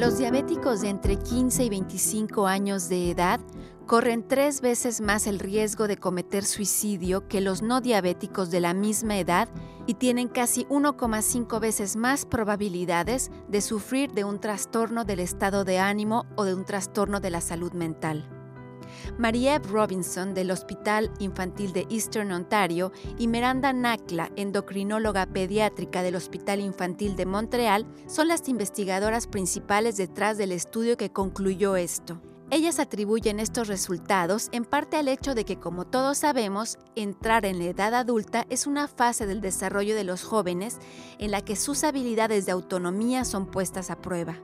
Los diabéticos de entre 15 y 25 años de edad corren tres veces más el riesgo de cometer suicidio que los no diabéticos de la misma edad y tienen casi 1,5 veces más probabilidades de sufrir de un trastorno del estado de ánimo o de un trastorno de la salud mental. Marie Robinson del Hospital Infantil de Eastern Ontario y Miranda Nakla, endocrinóloga pediátrica del Hospital Infantil de Montreal, son las investigadoras principales detrás del estudio que concluyó esto. Ellas atribuyen estos resultados en parte al hecho de que, como todos sabemos, entrar en la edad adulta es una fase del desarrollo de los jóvenes en la que sus habilidades de autonomía son puestas a prueba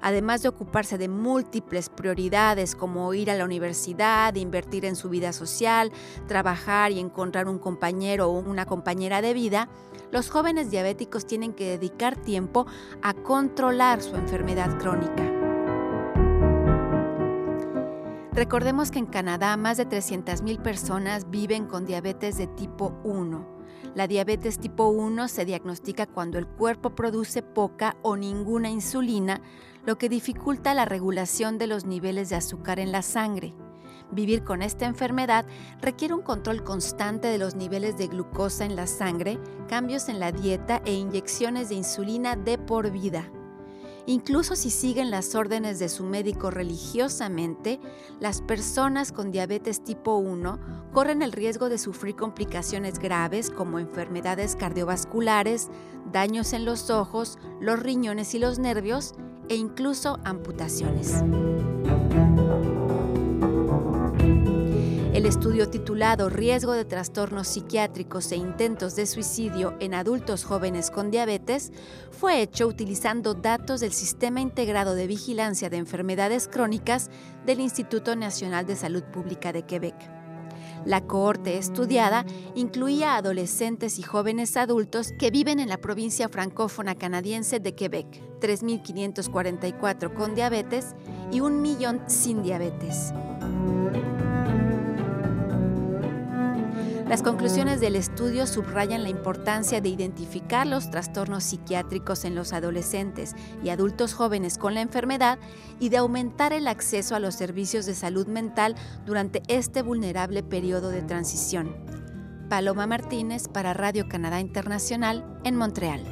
además de ocuparse de múltiples prioridades como ir a la universidad, invertir en su vida social, trabajar y encontrar un compañero o una compañera de vida, los jóvenes diabéticos tienen que dedicar tiempo a controlar su enfermedad crónica. Recordemos que en Canadá más de 300.000 personas viven con diabetes de tipo 1 la diabetes tipo 1 se diagnostica cuando el cuerpo produce poca o ninguna insulina, lo que dificulta la regulación de los niveles de azúcar en la sangre. Vivir con esta enfermedad requiere un control constante de los niveles de glucosa en la sangre, cambios en la dieta e inyecciones de insulina de por vida. Incluso si siguen las órdenes de su médico religiosamente, las personas con diabetes tipo 1 corren el riesgo de sufrir complicaciones graves como enfermedades cardiovasculares, daños en los ojos, los riñones y los nervios e incluso amputaciones. El estudio titulado Riesgo de trastornos psiquiátricos e intentos de suicidio en adultos jóvenes con diabetes fue hecho utilizando datos del Sistema Integrado de Vigilancia de Enfermedades Crónicas del Instituto Nacional de Salud Pública de Quebec. La cohorte estudiada incluía adolescentes y jóvenes adultos que viven en la provincia francófona canadiense de Quebec, 3.544 con diabetes y un millón sin diabetes. Las conclusiones del estudio subrayan la importancia de identificar los trastornos psiquiátricos en los adolescentes y adultos jóvenes con la enfermedad y de aumentar el acceso a los servicios de salud mental durante este vulnerable periodo de transición. Paloma Martínez para Radio Canadá Internacional en Montreal.